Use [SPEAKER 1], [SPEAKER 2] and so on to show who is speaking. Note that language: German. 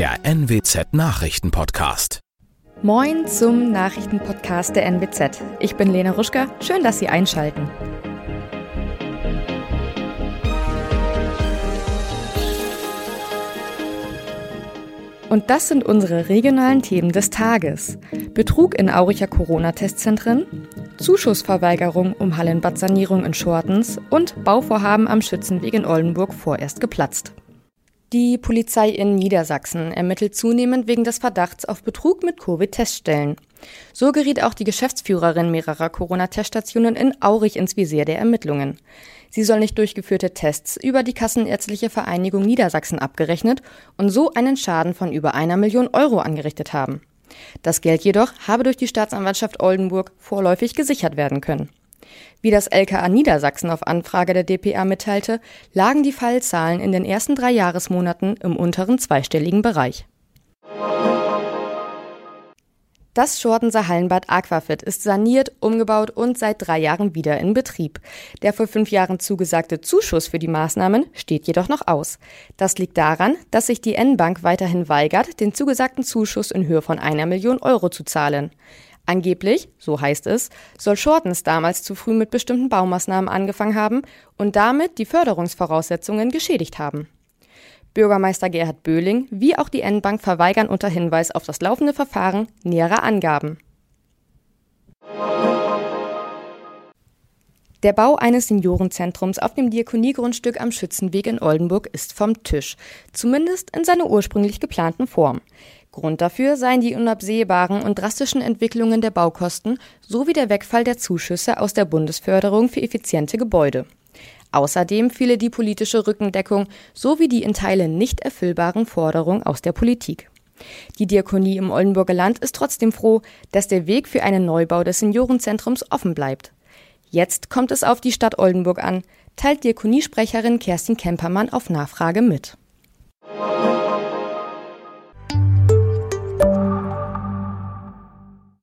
[SPEAKER 1] der NWZ Nachrichtenpodcast.
[SPEAKER 2] Moin zum Nachrichtenpodcast der NWZ. Ich bin Lena Ruschka. Schön, dass Sie einschalten. Und das sind unsere regionalen Themen des Tages. Betrug in Auricher Corona-Testzentren, Zuschussverweigerung um Hallenbad-Sanierung in Schortens und Bauvorhaben am Schützenweg in Oldenburg vorerst geplatzt. Die Polizei in Niedersachsen ermittelt zunehmend wegen des Verdachts auf Betrug mit Covid-Teststellen. So geriet auch die Geschäftsführerin mehrerer Corona-Teststationen in Aurich ins Visier der Ermittlungen. Sie soll nicht durchgeführte Tests über die Kassenärztliche Vereinigung Niedersachsen abgerechnet und so einen Schaden von über einer Million Euro angerichtet haben. Das Geld jedoch habe durch die Staatsanwaltschaft Oldenburg vorläufig gesichert werden können. Wie das LKA Niedersachsen auf Anfrage der DPA mitteilte, lagen die Fallzahlen in den ersten drei Jahresmonaten im unteren zweistelligen Bereich. Das Schortenser Hallenbad Aquafit ist saniert, umgebaut und seit drei Jahren wieder in Betrieb. Der vor fünf Jahren zugesagte Zuschuss für die Maßnahmen steht jedoch noch aus. Das liegt daran, dass sich die N-Bank weiterhin weigert, den zugesagten Zuschuss in Höhe von einer Million Euro zu zahlen. Angeblich, so heißt es, soll Shortens damals zu früh mit bestimmten Baumaßnahmen angefangen haben und damit die Förderungsvoraussetzungen geschädigt haben. Bürgermeister Gerhard Böhling wie auch die N-Bank verweigern unter Hinweis auf das laufende Verfahren nähere Angaben. Der Bau eines Seniorenzentrums auf dem Diakoniegrundstück am Schützenweg in Oldenburg ist vom Tisch, zumindest in seiner ursprünglich geplanten Form. Grund dafür seien die unabsehbaren und drastischen Entwicklungen der Baukosten sowie der Wegfall der Zuschüsse aus der Bundesförderung für effiziente Gebäude. Außerdem fiele die politische Rückendeckung sowie die in Teilen nicht erfüllbaren Forderungen aus der Politik. Die Diakonie im Oldenburger Land ist trotzdem froh, dass der Weg für einen Neubau des Seniorenzentrums offen bleibt. Jetzt kommt es auf die Stadt Oldenburg an, teilt Diakoniesprecherin Kerstin Kempermann auf Nachfrage mit.